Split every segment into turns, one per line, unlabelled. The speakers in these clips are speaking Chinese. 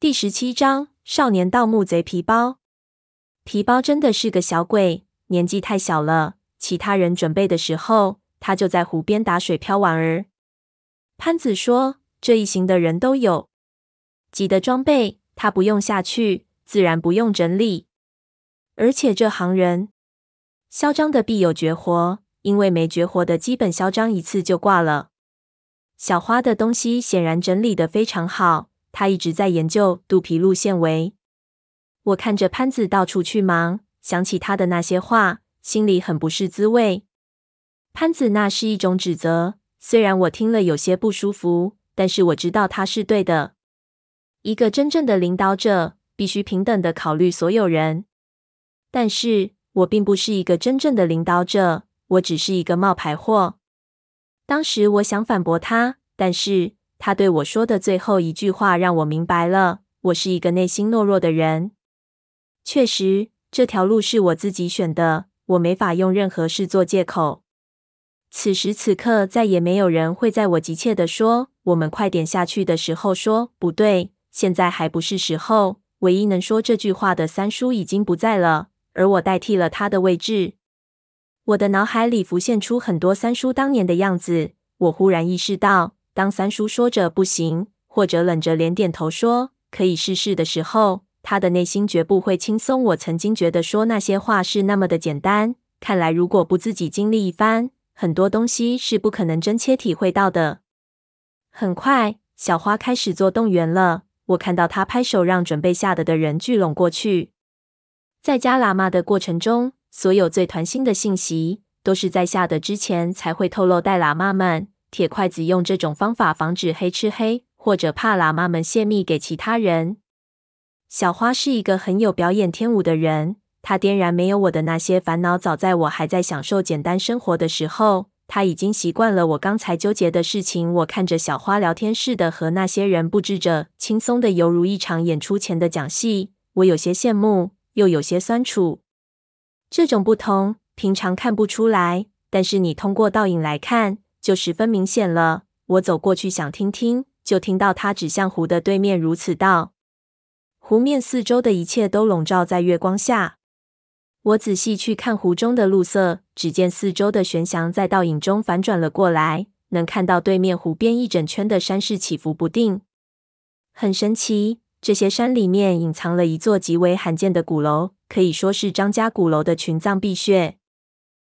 第十七章少年盗墓贼皮包。皮包真的是个小鬼，年纪太小了。其他人准备的时候，他就在湖边打水漂玩儿。潘子说：“这一行的人都有急的装备，他不用下去，自然不用整理。而且这行人嚣张的必有绝活，因为没绝活的，基本嚣张一次就挂了。”小花的东西显然整理的非常好。他一直在研究肚皮路线为。我看着潘子到处去忙，想起他的那些话，心里很不是滋味。潘子那是一种指责，虽然我听了有些不舒服，但是我知道他是对的。一个真正的领导者必须平等的考虑所有人，但是我并不是一个真正的领导者，我只是一个冒牌货。当时我想反驳他，但是。他对我说的最后一句话让我明白了，我是一个内心懦弱的人。确实，这条路是我自己选的，我没法用任何事做借口。此时此刻，再也没有人会在我急切地说“我们快点下去”的时候说“不对，现在还不是时候”。唯一能说这句话的三叔已经不在了，而我代替了他的位置。我的脑海里浮现出很多三叔当年的样子，我忽然意识到。当三叔说着不行，或者冷着脸点头说可以试试的时候，他的内心绝不会轻松。我曾经觉得说那些话是那么的简单，看来如果不自己经历一番，很多东西是不可能真切体会到的。很快，小花开始做动员了。我看到他拍手，让准备下的的人聚拢过去。在加喇嘛的过程中，所有最团心的信息都是在下的之前才会透露带喇嘛们。铁筷子用这种方法防止黑吃黑，或者怕喇嘛们泄密给其他人。小花是一个很有表演天赋的人，她点然没有我的那些烦恼。早在我还在享受简单生活的时候，她已经习惯了我刚才纠结的事情。我看着小花聊天似的和那些人布置着，轻松的犹如一场演出前的讲戏，我有些羡慕，又有些酸楚。这种不同，平常看不出来，但是你通过倒影来看。就十分明显了。我走过去想听听，就听到他指向湖的对面，如此道：“湖面四周的一切都笼罩在月光下。”我仔细去看湖中的路色，只见四周的悬翔在倒影中反转了过来，能看到对面湖边一整圈的山势起伏不定，很神奇。这些山里面隐藏了一座极为罕见的鼓楼，可以说是张家鼓楼的群葬避穴。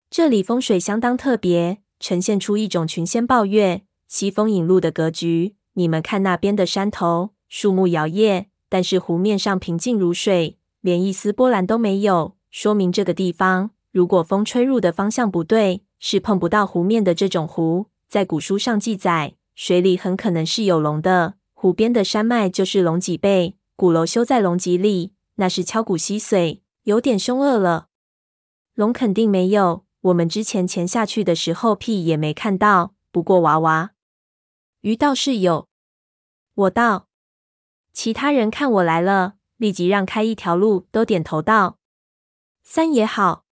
这里风水相当特别。呈现出一种群仙抱月、西风引路的格局。你们看那边的山头，树木摇曳，但是湖面上平静如水，连一丝波澜都没有，说明这个地方，如果风吹入的方向不对，是碰不到湖面的。这种湖，在古书上记载，水里很可能是有龙的。湖边的山脉就是龙脊背，鼓楼修在龙脊里，那是敲骨吸髓，有点凶恶了。龙肯定没有。我们之前潜下去的时候，屁也没看到。不过娃娃鱼倒是有。我道，其他人看我来了，立即让开一条路，都点头道：“三爷好。”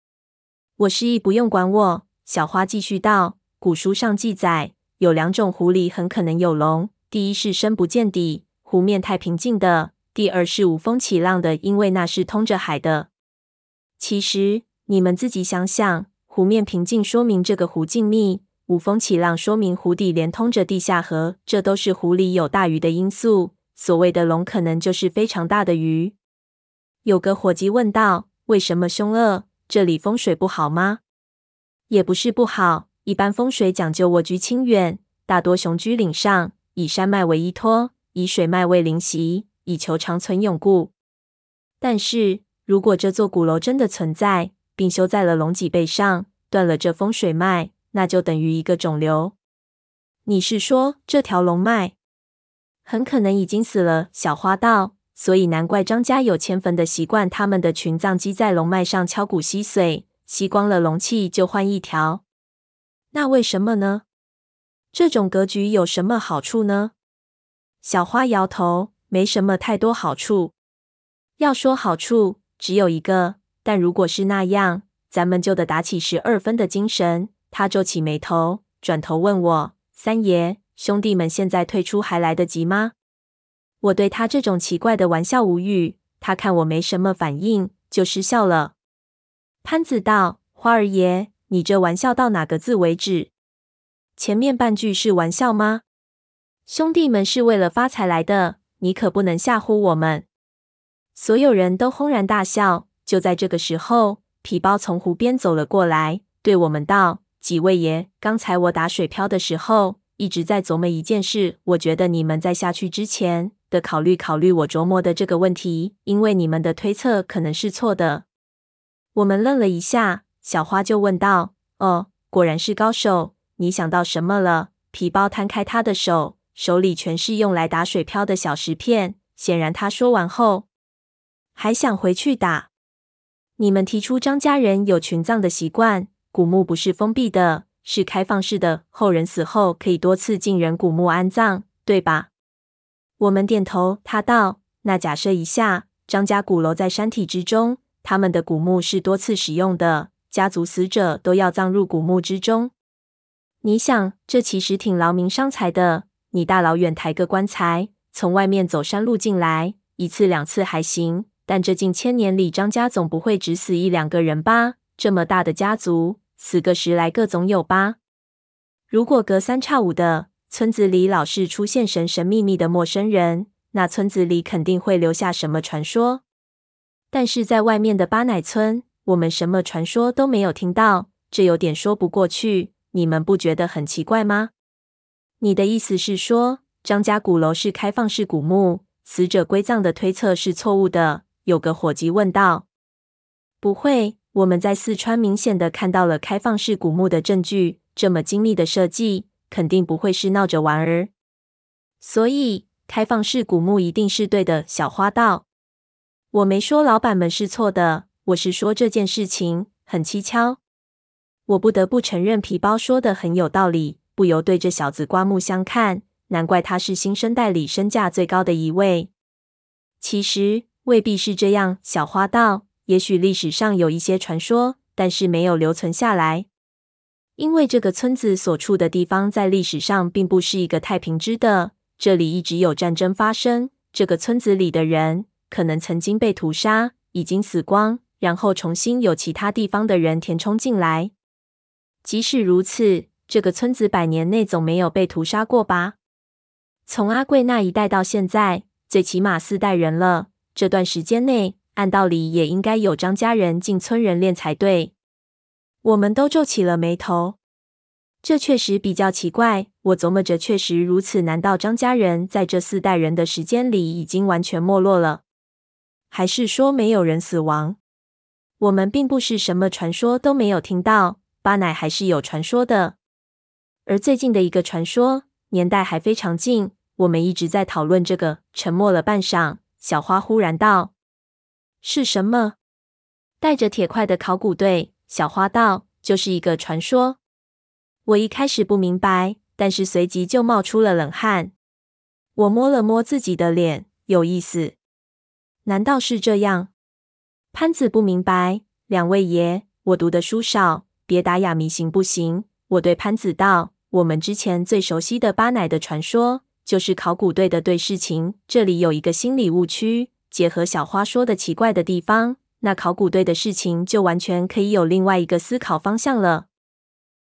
我示意不用管我。小花继续道：“古书上记载，有两种湖里很可能有龙。第一是深不见底，湖面太平静的；第二是无风起浪的，因为那是通着海的。其实你们自己想想。”湖面平静，说明这个湖静谧；无风起浪，说明湖底连通着地下河，这都是湖里有大鱼的因素。所谓的龙，可能就是非常大的鱼。有个伙计问道：“为什么凶恶？这里风水不好吗？”也不是不好，一般风水讲究卧居清远，大多雄居岭上，以山脉为依托，以水脉为灵席，以求长存永固。但是如果这座古楼真的存在，并修在了龙脊背上，断了这风水脉，那就等于一个肿瘤。你是说这条龙脉很可能已经死了？小花道，所以难怪张家有迁坟的习惯，他们的群葬基在龙脉上敲骨吸髓，吸光了龙气就换一条。那为什么呢？这种格局有什么好处呢？小花摇头，没什么太多好处。要说好处，只有一个。但如果是那样，咱们就得打起十二分的精神。他皱起眉头，转头问我：“三爷，兄弟们现在退出还来得及吗？”我对他这种奇怪的玩笑无语。他看我没什么反应，就失笑了。潘子道：“花儿爷，你这玩笑到哪个字为止？前面半句是玩笑吗？兄弟们是为了发财来的，你可不能吓唬我们。”所有人都轰然大笑。就在这个时候，皮包从湖边走了过来，对我们道：“几位爷，刚才我打水漂的时候，一直在琢磨一件事。我觉得你们在下去之前。”的考虑考虑我琢磨的这个问题，因为你们的推测可能是错的。我们愣了一下，小花就问道：“哦，果然是高手，你想到什么了？”皮包摊开他的手，手里全是用来打水漂的小石片。显然，他说完后还想回去打。你们提出张家人有群葬的习惯，古墓不是封闭的，是开放式的，后人死后可以多次进人古墓安葬，对吧？我们点头，他道：“那假设一下，张家古楼在山体之中，他们的古墓是多次使用的，家族死者都要葬入古墓之中。你想，这其实挺劳民伤财的。你大老远抬个棺材，从外面走山路进来，一次两次还行，但这近千年里，张家总不会只死一两个人吧？这么大的家族，死个十来个总有吧？如果隔三差五的……”村子里老是出现神神秘秘的陌生人，那村子里肯定会留下什么传说。但是在外面的巴乃村，我们什么传说都没有听到，这有点说不过去。你们不觉得很奇怪吗？你的意思是说，张家古楼是开放式古墓，死者归葬的推测是错误的？有个伙计问道。不会，我们在四川明显的看到了开放式古墓的证据，这么精密的设计。肯定不会是闹着玩儿，所以开放式古墓一定是对的。小花道：“我没说老板们是错的，我是说这件事情很蹊跷。”我不得不承认，皮包说的很有道理，不由对这小子刮目相看。难怪他是新生代里身价最高的一位。其实未必是这样。小花道：“也许历史上有一些传说，但是没有留存下来。”因为这个村子所处的地方在历史上并不是一个太平之的，这里一直有战争发生。这个村子里的人可能曾经被屠杀，已经死光，然后重新有其他地方的人填充进来。即使如此，这个村子百年内总没有被屠杀过吧？从阿贵那一代到现在，最起码四代人了。这段时间内，按道理也应该有张家人进村人练才对。我们都皱起了眉头，这确实比较奇怪。我琢磨着，确实如此。难道张家人在这四代人的时间里已经完全没落了？还是说没有人死亡？我们并不是什么传说都没有听到，巴乃还是有传说的。而最近的一个传说，年代还非常近。我们一直在讨论这个。沉默了半晌，小花忽然道：“是什么？带着铁块的考古队？”小花道：“就是一个传说。”我一开始不明白，但是随即就冒出了冷汗。我摸了摸自己的脸，有意思。难道是这样？潘子不明白。两位爷，我读的书少，别打哑谜行不行？我对潘子道：“我们之前最熟悉的巴乃的传说，就是考古队的对事情。这里有一个心理误区，结合小花说的奇怪的地方。”那考古队的事情就完全可以有另外一个思考方向了。